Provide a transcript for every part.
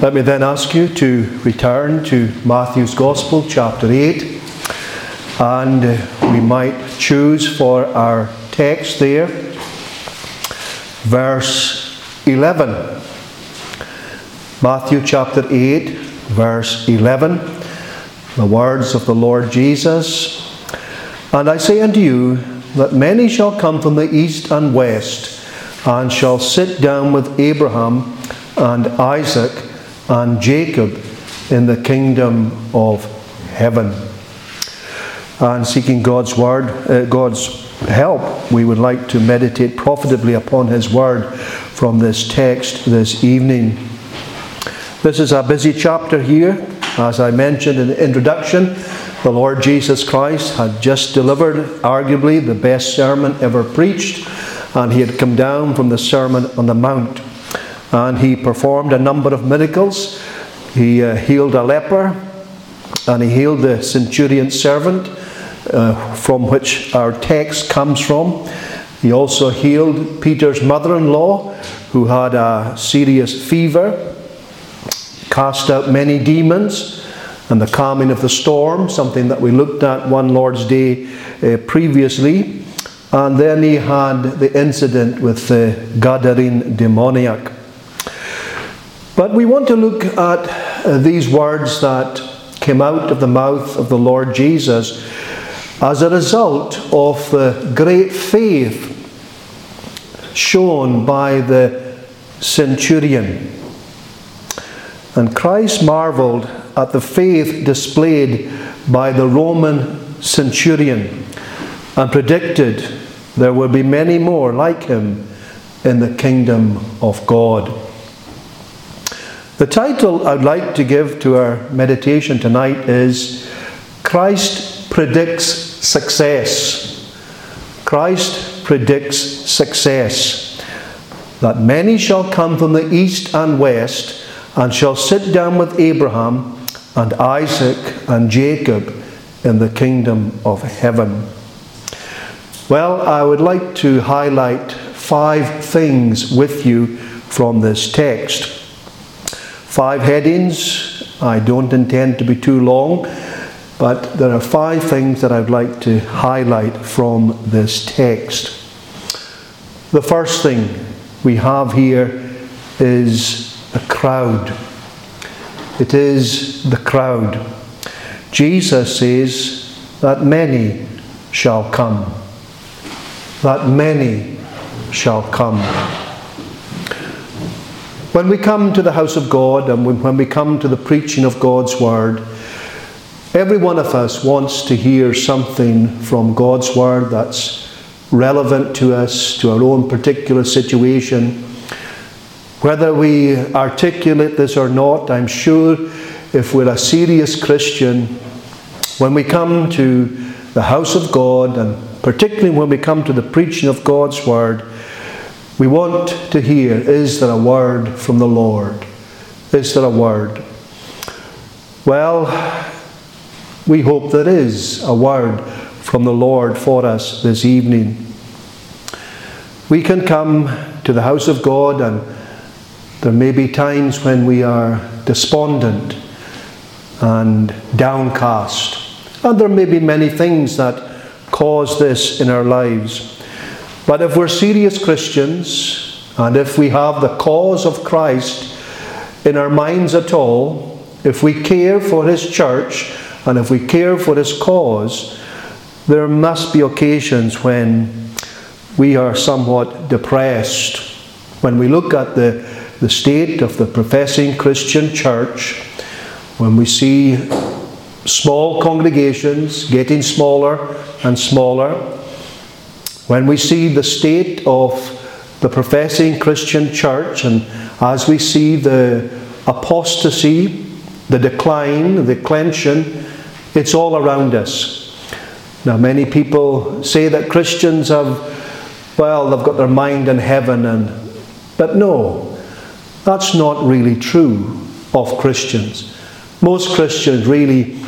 Let me then ask you to return to Matthew's Gospel, chapter 8, and uh, we might choose for our text there, verse 11. Matthew chapter 8, verse 11, the words of the Lord Jesus. And I say unto you that many shall come from the east and west, and shall sit down with Abraham and Isaac and Jacob in the kingdom of heaven. And seeking God's word, uh, God's help, we would like to meditate profitably upon His word from this text this evening. This is a busy chapter here. As I mentioned in the introduction, the Lord Jesus Christ had just delivered, arguably, the best sermon ever preached, and he had come down from the Sermon on the Mount and he performed a number of miracles. He uh, healed a leper and he healed the centurion's servant, uh, from which our text comes from. He also healed Peter's mother in law, who had a serious fever, cast out many demons, and the calming of the storm, something that we looked at one Lord's Day uh, previously. And then he had the incident with the Gadarene demoniac. But we want to look at uh, these words that came out of the mouth of the Lord Jesus as a result of the great faith shown by the centurion. And Christ marveled at the faith displayed by the Roman centurion and predicted there would be many more like him in the kingdom of God. The title I'd like to give to our meditation tonight is Christ Predicts Success. Christ predicts success. That many shall come from the east and west and shall sit down with Abraham and Isaac and Jacob in the kingdom of heaven. Well, I would like to highlight five things with you from this text. Five headings. I don't intend to be too long, but there are five things that I'd like to highlight from this text. The first thing we have here is the crowd. It is the crowd. Jesus says that many shall come. That many shall come. When we come to the house of God and when we come to the preaching of God's word, every one of us wants to hear something from God's word that's relevant to us, to our own particular situation. Whether we articulate this or not, I'm sure if we're a serious Christian, when we come to the house of God, and particularly when we come to the preaching of God's word, we want to hear is there a word from the Lord? Is there a word? Well, we hope there is a word from the Lord for us this evening. We can come to the house of God, and there may be times when we are despondent and downcast. And there may be many things that cause this in our lives. But if we're serious Christians, and if we have the cause of Christ in our minds at all, if we care for His church, and if we care for His cause, there must be occasions when we are somewhat depressed. When we look at the, the state of the professing Christian church, when we see small congregations getting smaller and smaller, when we see the state of the professing Christian church, and as we see the apostasy, the decline, the declension, it's all around us. Now, many people say that Christians have, well, they've got their mind in heaven, and but no, that's not really true of Christians. Most Christians really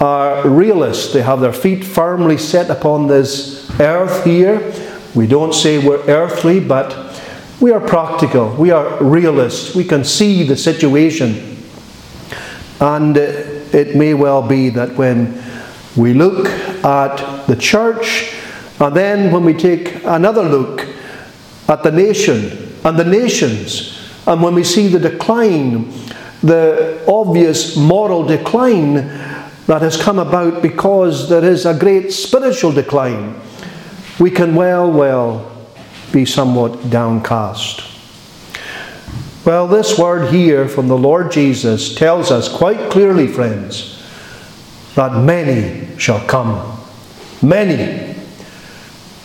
are realists. They have their feet firmly set upon this earth here. We don't say we're earthly, but We are practical, we are realists, we can see the situation. And uh, it may well be that when we look at the church, and then when we take another look at the nation and the nations, and when we see the decline, the obvious moral decline that has come about because there is a great spiritual decline, we can well, well be somewhat downcast. Well, this word here from the Lord Jesus tells us quite clearly, friends, that many shall come. Many.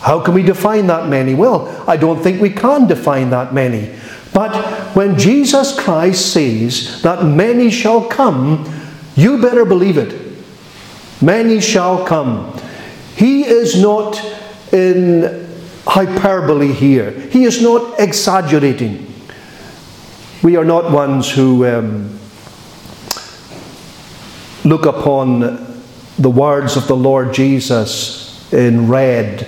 How can we define that many? Well, I don't think we can define that many. But when Jesus Christ says that many shall come, you better believe it. Many shall come. He is not in hyperbole here, he is not exaggerating. We are not ones who um, look upon the words of the Lord Jesus in red,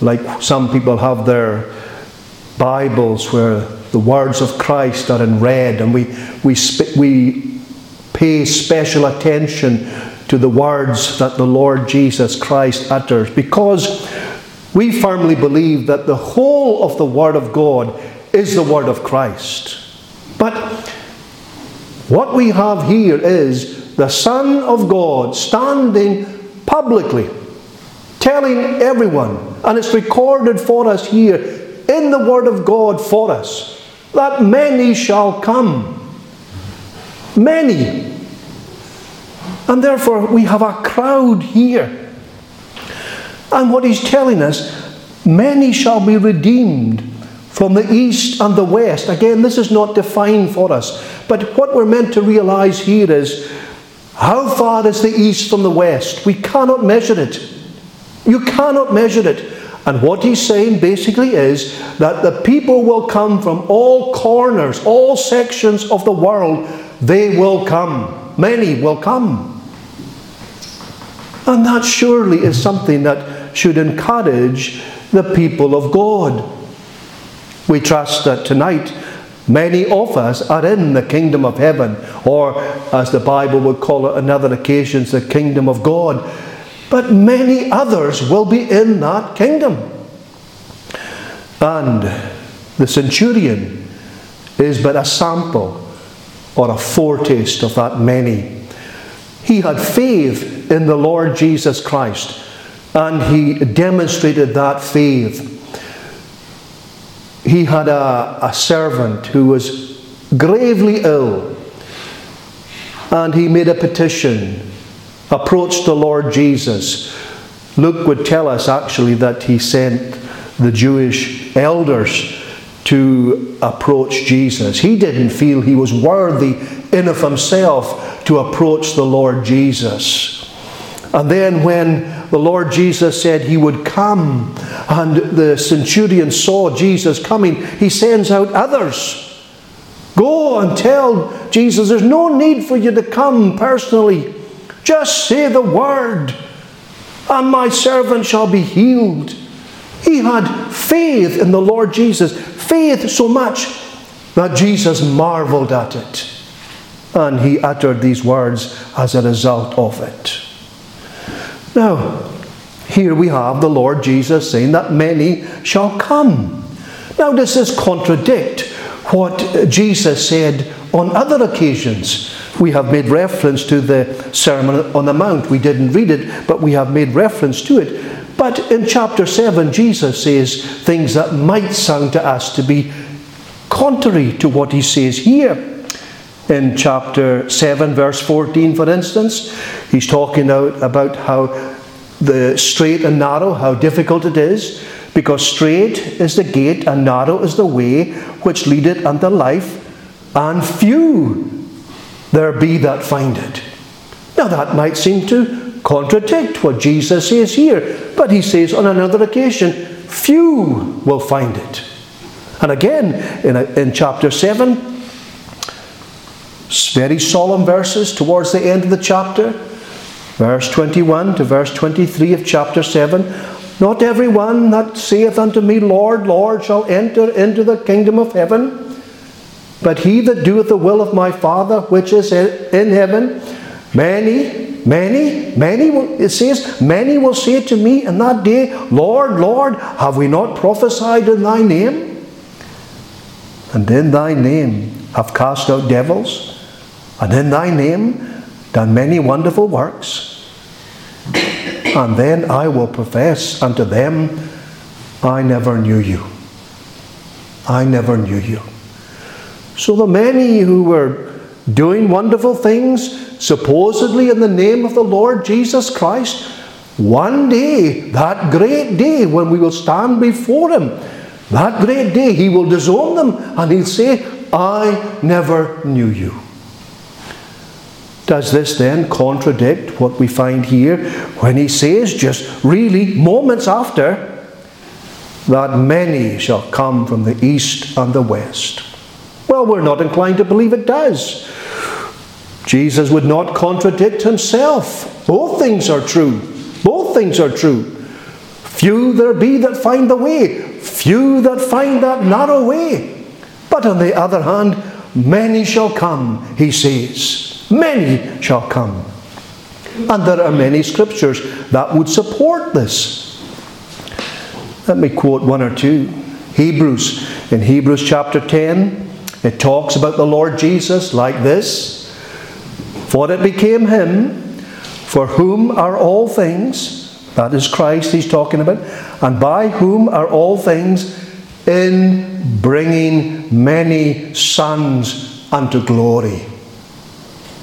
like some people have their Bibles where the words of Christ are in red, and we, we, we pay special attention to the words that the Lord Jesus Christ utters because we firmly believe that the whole of the Word of God is the Word of Christ. But what we have here is the Son of God standing publicly, telling everyone, and it's recorded for us here in the Word of God for us, that many shall come. Many. And therefore, we have a crowd here. And what he's telling us, many shall be redeemed from the east and the west. Again, this is not defined for us. But what we're meant to realize here is how far is the east from the west? We cannot measure it. You cannot measure it. And what he's saying basically is that the people will come from all corners, all sections of the world. They will come. Many will come. And that surely is something that should encourage the people of God. We trust that tonight many of us are in the kingdom of heaven, or as the Bible would call it on other occasions, the kingdom of God but many others will be in that kingdom. And the centurion is but a sample or a foretaste of that many. He had faith in the Lord Jesus Christ and he demonstrated that faith. He had a, a servant who was gravely ill and he made a petition approached the Lord Jesus. Luke would tell us actually that he sent the Jewish elders to approach Jesus. He didn't feel he was worthy in of himself to approach the Lord Jesus. And then when the Lord Jesus said he would come, and the centurion saw Jesus coming, he sends out others. Go and tell Jesus, there's no need for you to come personally. Just say the word, and my servant shall be healed. He had faith in the Lord Jesus, faith so much that Jesus marveled at it. And he uttered these words as a result of it. Now, here we have the Lord Jesus saying that many shall come. Now, does this contradict what Jesus said on other occasions? we have made reference to the Sermon on the Mount. We didn't read it, but we have made reference to it. But in chapter 7, Jesus says things that might sound to us to be contrary to what he says here. In chapter 7, verse 14, for instance, he's talking out about how the straight and narrow, how difficult it is, because strait is the gate and narrow is the way which leadeth unto life, and few there be that find it. Now that might seem to contradict what Jesus says here, but he says on another occasion, few will find it. And again, in, a, in chapter 7, very solemn verses towards the end of the chapter, verse 21 to verse 23 of chapter 7, Not every one that saith unto me, Lord, Lord, shall enter into the kingdom of heaven, but he that doeth the will of my Father which is in heaven. Many, many, many, it says, many will say to me in that day, Lord, Lord, have we not prophesied in thy name? And in thy name have cast out devils, and in thy name done many wonderful works. And then I will profess unto them, I never knew you. I never knew you. So the many who were doing wonderful things, supposedly in the name of the Lord Jesus Christ, one day, that great day when we will stand before Him, that great day, He will disown them and He'll say, I never knew you. Does this then contradict what we find here when he says, just really moments after, that many shall come from the east and the west? Well, we're not inclined to believe it does. Jesus would not contradict himself. Both things are true. Both things are true. Few there be that find the way, few that find that narrow way. But on the other hand, many shall come, he says. Many shall come. And there are many scriptures that would support this. Let me quote one or two. Hebrews, in Hebrews chapter 10, it talks about the Lord Jesus like this For it became him for whom are all things, that is Christ he's talking about, and by whom are all things, in bringing many sons unto glory.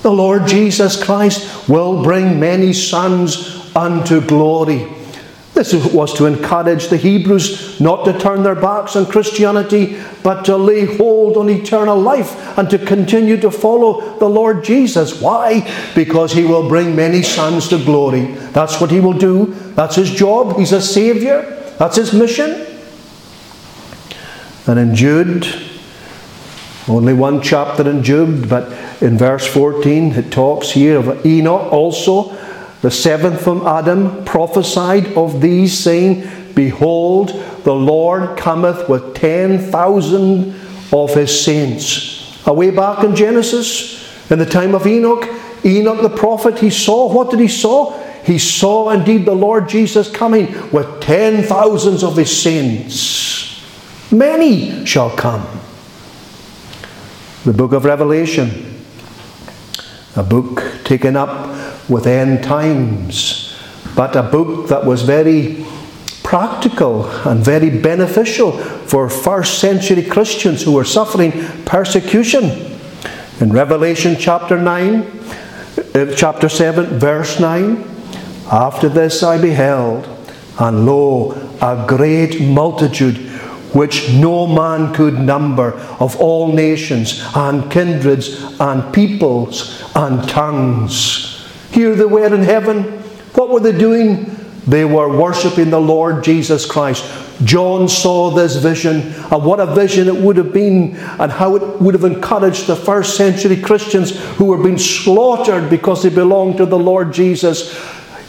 The Lord Jesus Christ will bring many sons unto glory. This was to encourage the Hebrews not to turn their backs on Christianity, but to lay hold on eternal life and to continue to follow the Lord Jesus. Why? Because he will bring many sons to glory. That's what he will do. That's his job. He's a Saviour. That's his mission. And in Jude, only one chapter in Jude, but in verse 14 it talks here of Enoch also, the seventh from Adam, prophesied of these, saying, Behold, the Lord cometh with ten thousand of his saints. Away back in Genesis, in the time of Enoch, Enoch the prophet, he saw, what did he saw? He saw indeed the Lord Jesus coming with ten thousands of his saints. Many shall come the book of Revelation, a book taken up with end times, but a book that was very practical and very beneficial for first century Christians who were suffering persecution. In Revelation chapter 9, uh, chapter 7, verse 9, after this I beheld, and lo, a great multitude which no man could number, of all nations and kindreds and peoples and tongues. Here they were in heaven. What were they doing? They were worshipping the Lord Jesus Christ. John saw this vision, and what a vision it would have been, and how it would have encouraged the first century Christians who were being slaughtered because they belonged to the Lord Jesus.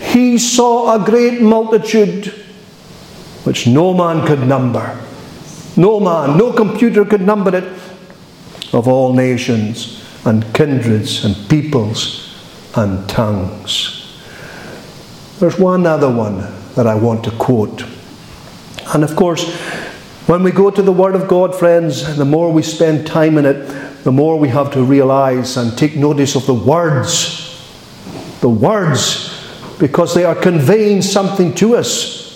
He saw a great multitude which no man could number no man, no computer could number it, of all nations and kindreds and peoples and tongues. There's one other one that I want to quote. And of course, when we go to the Word of God, friends, the more we spend time in it, the more we have to realize and take notice of the words. The words, because they are conveying something to us.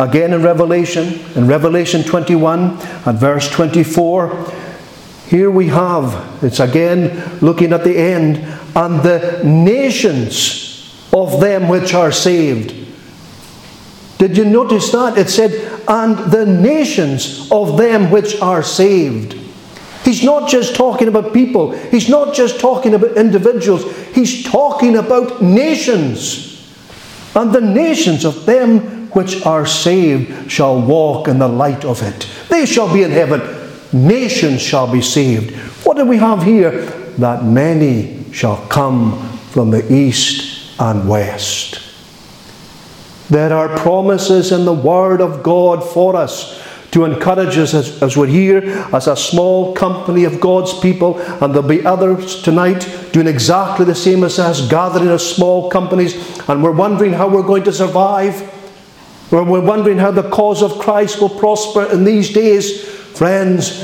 Again in Revelation, in Revelation 21 and verse 24, here we have, it's again looking at the end, and the nations of them which are saved. Did you notice that? It said, and the nations of them which are saved. He's not just talking about people, he's not just talking about individuals, he's talking about nations. And the nations of them which are saved shall walk in the light of it. They shall be in heaven. Nations shall be saved. What do we have here? That many shall come from the east and west. There are promises in the Word of God for us to encourage us as, as, we're here as a small company of God's people, and there'll be others tonight doing exactly the same as us, gathering as small companies, and we're wondering how we're going to survive. We're wondering how the cause of Christ will prosper in these days. Friends,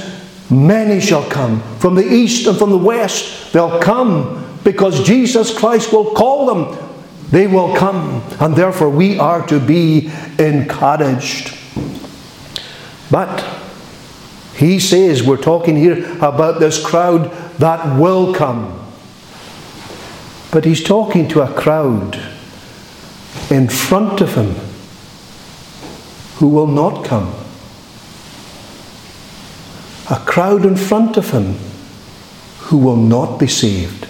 many shall come from the east and from the west. They'll come because Jesus Christ will call them. They will come, and therefore we are to be encouraged. But he says, we're talking here about this crowd that will come. But he's talking to a crowd in front of him who will not come. A crowd in front of him who will not be saved.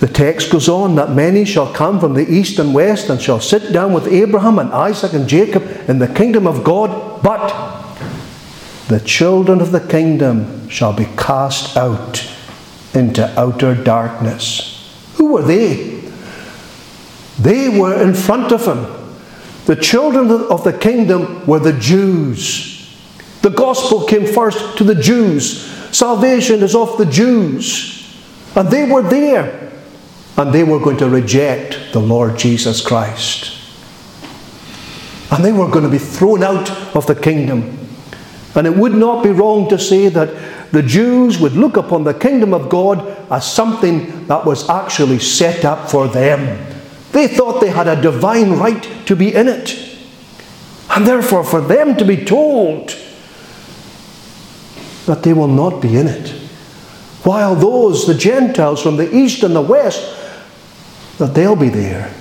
The text goes on that many shall come from the east and west and shall sit down with Abraham and Isaac and Jacob in the kingdom of God, but the children of the kingdom shall be cast out into outer darkness. Who were they? They were in front of him the children of the kingdom were the Jews. The gospel came first to the Jews. Salvation is of the Jews. And they were there. And they were going to reject the Lord Jesus Christ. And they were going to be thrown out of the kingdom. And it would not be wrong to say that the Jews would look upon the kingdom of God as something that was actually set up for them. They thought they had a divine right to be in it. And therefore, for them to be told that they will not be in it, while those, the Gentiles from the east and the west, that they'll be there,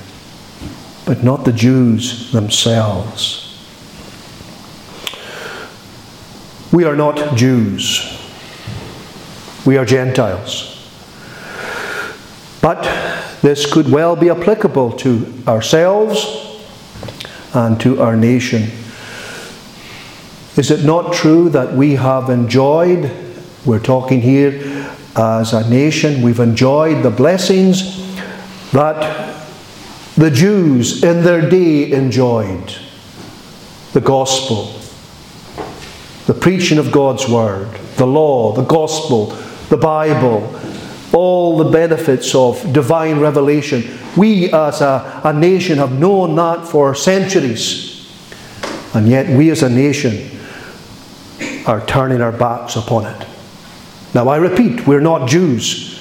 but not the Jews themselves. We are not Jews. We are Gentiles. But this could well be applicable to ourselves and to our nation. Is it not true that we have enjoyed, we're talking here as a nation, we've enjoyed the blessings that the Jews in their day enjoyed? The gospel, the preaching of God's word, the law, the gospel, the Bible, all the benefits of divine revelation. We as a, a nation have known that for centuries. And yet, we as a nation are turning our backs upon it. Now, I repeat, we're not Jews.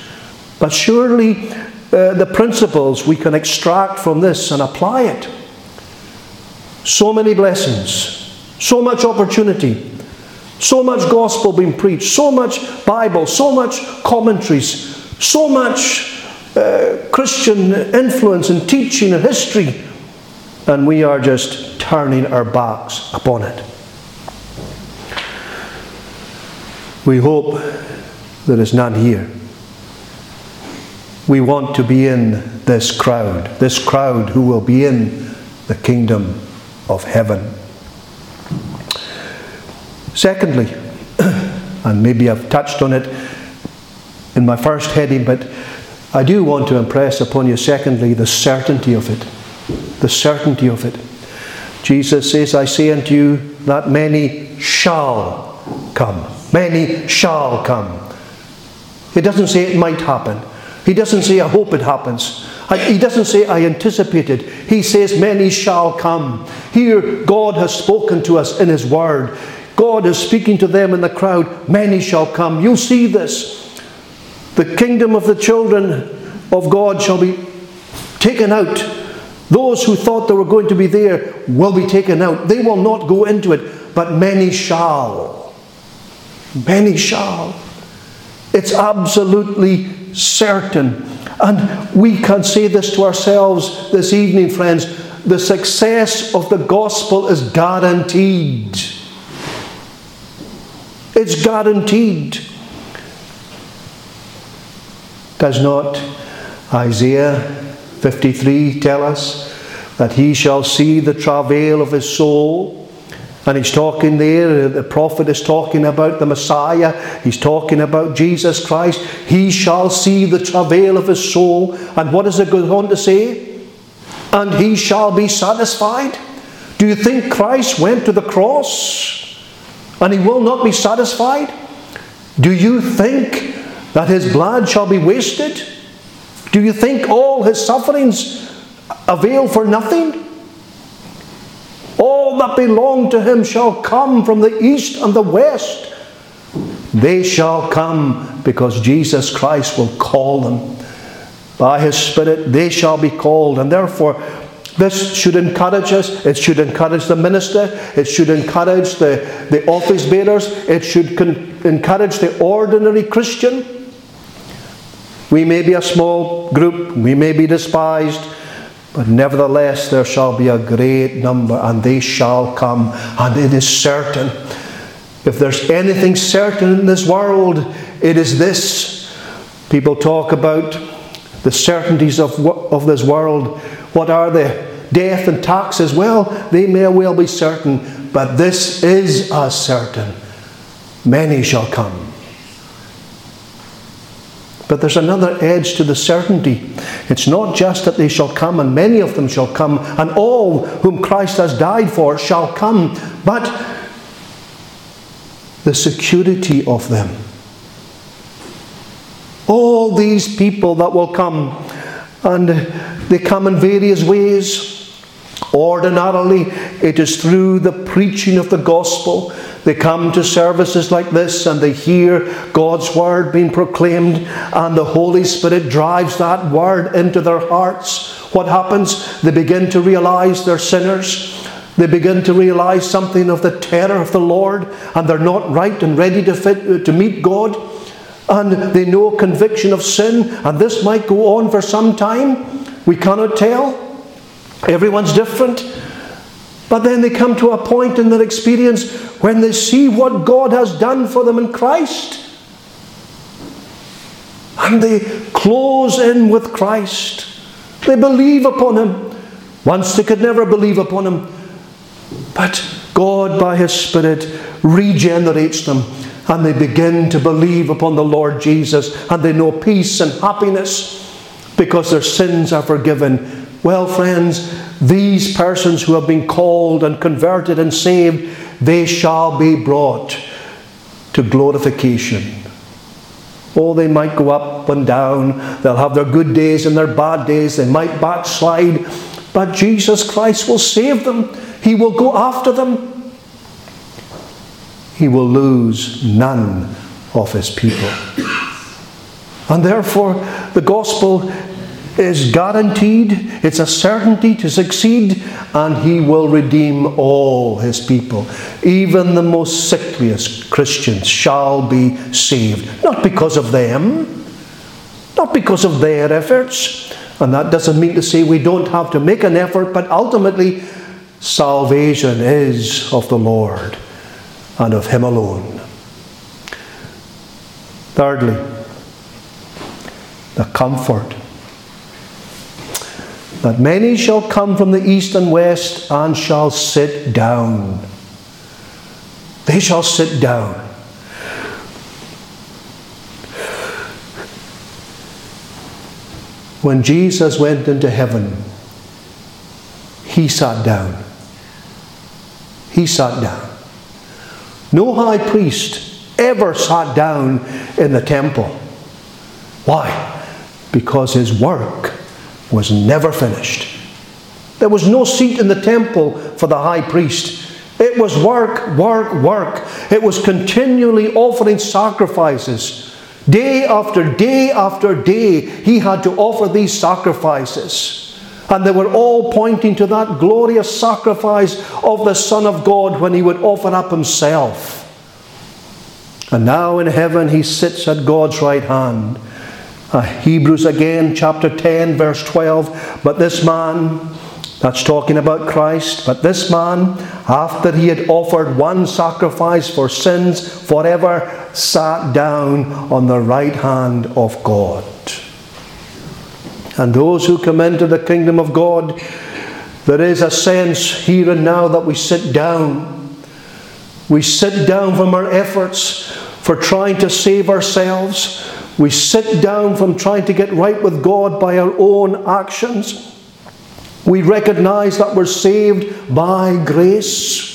But surely uh, the principles we can extract from this and apply it. So many blessings, so much opportunity, so much gospel being preached, so much Bible, so much commentaries, so much uh, Christian influence and teaching and history, and we are just turning our backs upon it. We hope there is none here. We want to be in this crowd, this crowd who will be in the kingdom of heaven. Secondly, and maybe I've touched on it in my first heading, but I do want to impress upon you, secondly, the certainty of it. The certainty of it. Jesus says, I say unto you that many shall come. Many shall come. He doesn't say it might happen. He doesn't say, I hope it happens. He doesn't say, I anticipated. He says, Many shall come. Here, God has spoken to us in His Word. God is speaking to them in the crowd. Many shall come. You'll see this. The kingdom of the children of God shall be taken out. Those who thought they were going to be there will be taken out. They will not go into it, but many shall. Shall. It's absolutely certain. And we can say this to ourselves this evening, friends. The success of the gospel is guaranteed. It's guaranteed. Does not Isaiah 53 tell us that he shall see the travail of his soul? And he's talking there, uh, the prophet is talking about the Messiah, he's talking about Jesus Christ. He shall see the travail of his soul. And what does it go on to say? and he shall be satisfied? Do you think Christ went to the cross and he will not be satisfied? Do you think that his blood shall be wasted? Do you think all his sufferings avail for nothing? All that belong to him shall come from the east and the west. They shall come because Jesus Christ will call them. By his Spirit they shall be called, and therefore this should encourage us. It should encourage the minister. It should encourage the, the office bearers. It should con- encourage the ordinary Christian. We may be a small group, we may be despised, but nevertheless there shall be a great number, and they shall come, and it is certain. If there's anything certain in this world, it is this. People talk about the certainties of, of this world. What are they? death and taxes, well, they may well be certain, but this is as certain. Many shall come. But there's another edge to the certainty. It's not just that they shall come, and many of them shall come, and all whom Christ has died for shall come, but the security of them. All these people that will come, and they come in various ways. Ordinarily, it is through the preaching of the gospel. They come to services like this and they hear God's word being proclaimed, and the Holy Spirit drives that word into their hearts. What happens? They begin to realize they're sinners. They begin to realize something of the terror of the Lord, and they're not right and ready to, fit, uh, to meet God. And they know conviction of sin, and this might go on for some time. We cannot tell. Everyone's different. But then they come to a point in their experience when they see what God has done for them in Christ. And they close in with Christ. They believe upon Him. Once they could never believe upon Him. But God, by His Spirit, regenerates them and they begin to believe upon the Lord Jesus and they know peace and happiness because their sins are forgiven well, friends, these persons who have been called and converted and saved, they shall be brought to glorification. Oh, they might go up and down. They'll have their good days and their bad days. They might backslide. But Jesus Christ will save them. He will go after them. He will lose none of his people. And therefore, the gospel is guaranteed, it's a certainty to succeed, and He will redeem all His people. Even the most sickliest Christians shall be saved. Not because of them, not because of their efforts. And that doesn't mean to say we don't have to make an effort, but ultimately, salvation is of the Lord and of Him alone. Thirdly, the comfort that many shall come from the east and west and shall sit down. They shall sit down. When Jesus went into heaven, he sat down. He sat down. No high priest ever sat down in the temple. Why? Because his work was never finished. There was no seat in the temple for the high priest. It was work, work, work. It was continually offering sacrifices. Day after day after day, he had to offer these sacrifices. And they were all pointing to that glorious sacrifice of the Son of God when he would offer up himself. And now in heaven, he sits at God's right hand. Uh, Hebrews again, chapter 10, verse 12. But this man, that's talking about Christ, but this man, after he had offered one sacrifice for sins forever, sat down on the right hand of God. And those who come into the kingdom of God, there is a sense here and now that we sit down. We sit down from our efforts for trying to save ourselves. We sit down from trying to get right with God by our own actions. We recognize that we're saved by grace.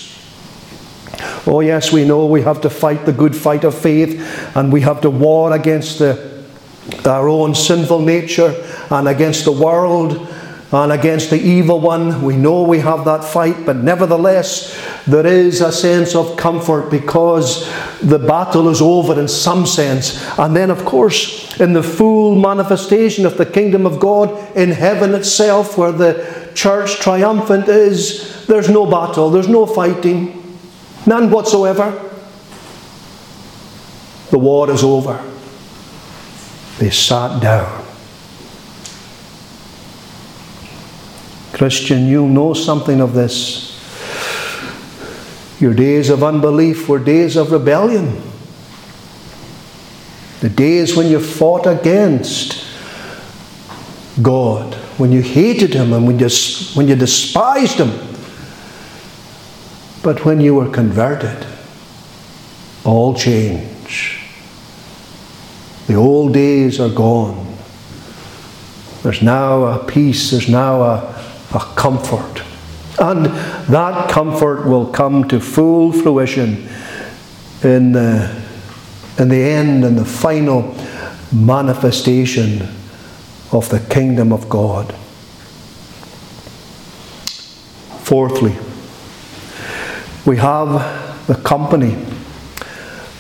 Oh, yes, we know we have to fight the good fight of faith and we have to war against the, our own sinful nature and against the world and against the evil one. We know we have that fight, but nevertheless, there is a sense of comfort because the battle is over in some sense. And then, of course, in the full manifestation of the kingdom of God in heaven itself, where the church triumphant is, there's no battle, there's no fighting. None whatsoever. The war is over. They sat down. Christian, you know something of this. Your days of unbelief were days of rebellion. The days when you fought against God, when you hated Him and when you, when you despised Him. But when you were converted, all change. The old days are gone. There's now a peace, there's now a, a comfort. And that comfort will come to full fruition in the, in the end and the final manifestation of the kingdom of God. Fourthly, we have the company,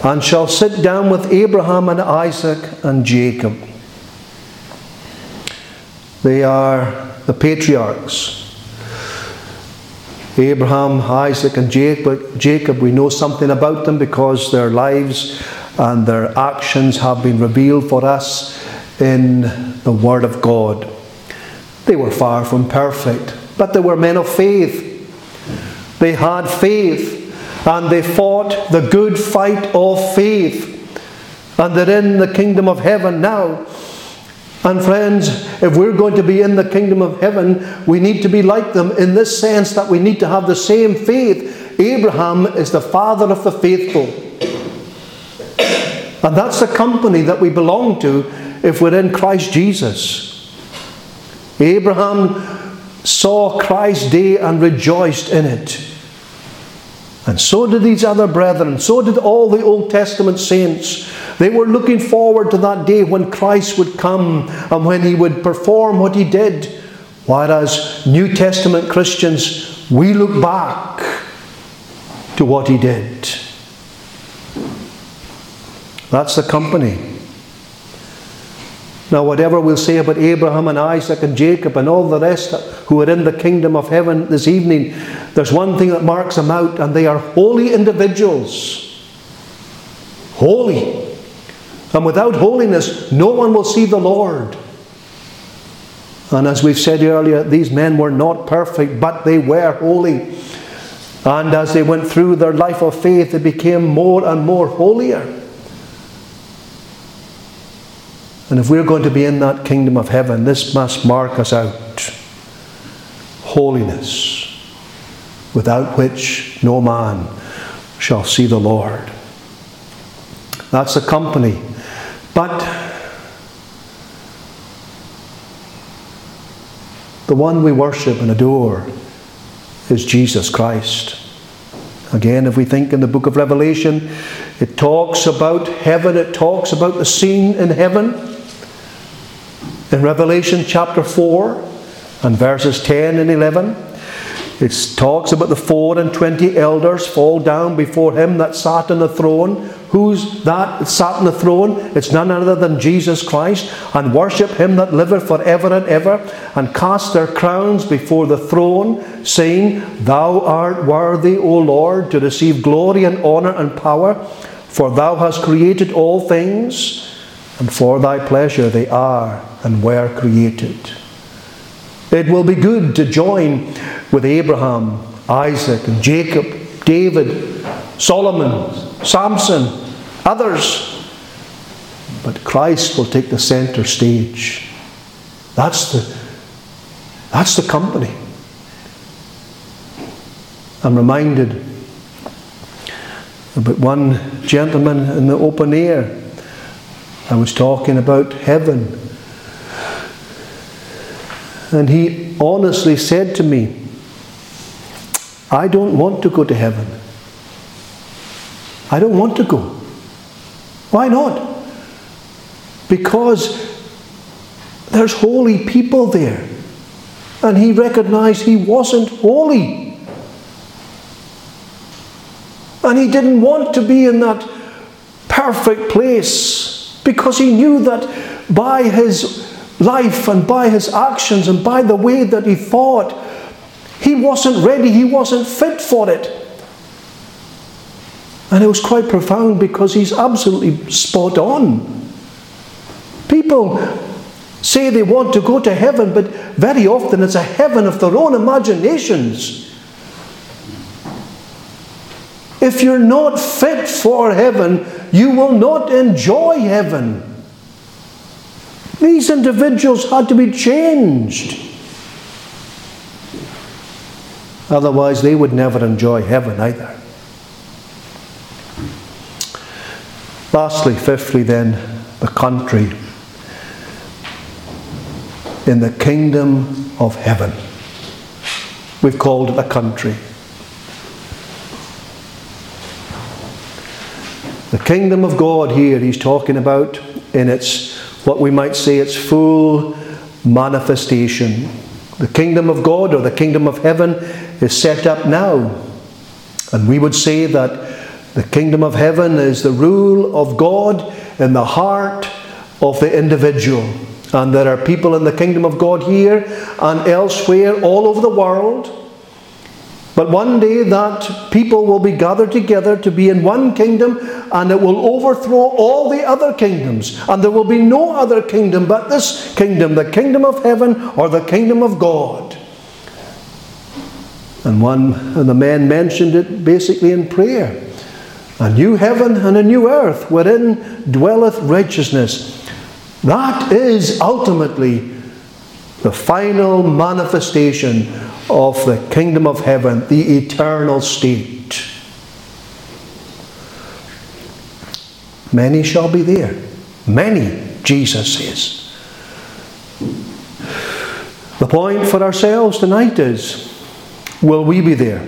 and shall sit down with Abraham and Isaac and Jacob. They are the patriarchs. Abraham, Isaac, and Jacob, Jacob, we know something about them because their lives and their actions have been revealed for us in the Word of God. They were far from perfect, but they were men of faith. They had faith and they fought the good fight of faith. And they're in the kingdom of heaven now. And friends, if we're going to be in the kingdom of heaven, we need to be like them in this sense that we need to have the same faith. Abraham is the father of the faithful. And that's the company that we belong to if we're in Christ Jesus. Abraham saw Christ's day and rejoiced in it. And so did these other brethren, so did all the Old Testament saints. They were looking forward to that day when Christ would come and when he would perform what he did. Whereas New Testament Christians, we look back to what he did. That's the company. Now, whatever we'll say about Abraham and Isaac and Jacob and all the rest who are in the kingdom of heaven this evening, there's one thing that marks them out, and they are holy individuals. Holy. And without holiness, no one will see the Lord. And as we've said earlier, these men were not perfect, but they were holy. And as they went through their life of faith, they became more and more holier. And if we're going to be in that kingdom of heaven, this must mark us out. Holiness, without which no man shall see the Lord. That's the company. But the one we worship and adore is Jesus Christ. Again, if we think in the book of Revelation, it talks about heaven, it talks about the scene in heaven. In Revelation chapter 4 and verses 10 and 11, it talks about the four and twenty elders fall down before him that sat on the throne. Who's that sat on the throne? It's none other than Jesus Christ, and worship him that liveth for ever and ever, and cast their crowns before the throne, saying, Thou art worthy, O Lord, to receive glory and honour and power, for thou hast created all things and for thy pleasure they are and were created. It will be good to join with Abraham, Isaac, and Jacob, David, Solomon, Samson, others. But Christ will take the center stage. That's the, that's the company. I'm reminded about one gentleman in the open air I was talking about heaven. And he honestly said to me, I don't want to go to heaven. I don't want to go. Why not? Because there's holy people there. And he recognized he wasn't holy. And he didn't want to be in that perfect place because he knew that by his life and by his actions and by the way that he thought, he wasn't ready, he wasn't fit for it. And it was quite profound because he's absolutely spot on. People say they want to go to heaven, but very often it's a heaven of their own imaginations. If you're not fit for heaven, you will not enjoy heaven. These individuals had to be changed. Otherwise, they would never enjoy heaven either. Lastly, fifthly, then, the country in the kingdom of heaven. We've called it a country. The kingdom of God here, he's talking about in its, what we might say, its full manifestation. The kingdom of God or the kingdom of heaven is set up now. And we would say that the kingdom of heaven is the rule of God in the heart of the individual. And there are people in the kingdom of God here and elsewhere all over the world but one day that people will be gathered together to be in one kingdom and it will overthrow all the other kingdoms. And there will be no other kingdom but this kingdom, the kingdom of heaven or the kingdom of God. And one and the men mentioned it basically in prayer. A new heaven and a new earth wherein dwelleth righteousness. That is ultimately the final manifestation of the kingdom of heaven, the eternal state. Many shall be there. Many, Jesus says. The point for ourselves tonight is will we be there?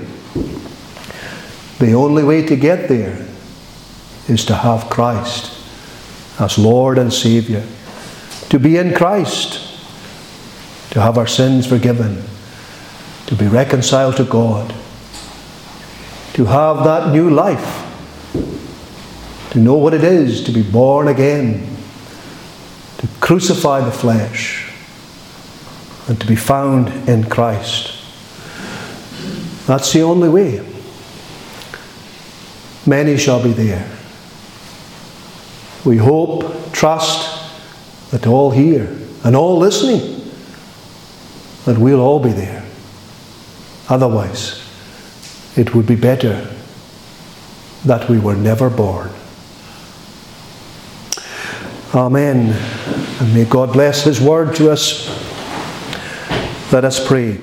The only way to get there is to have Christ as Lord and Saviour. To be in Christ, to have our sins forgiven to be reconciled to God, to have that new life, to know what it is to be born again, to crucify the flesh, and to be found in Christ. That's the only way. Many shall be there. We hope, trust that all here and all listening, that we'll all be there. Otherwise, it would be better that we were never born. Amen. And may God bless His word to us. Let us pray.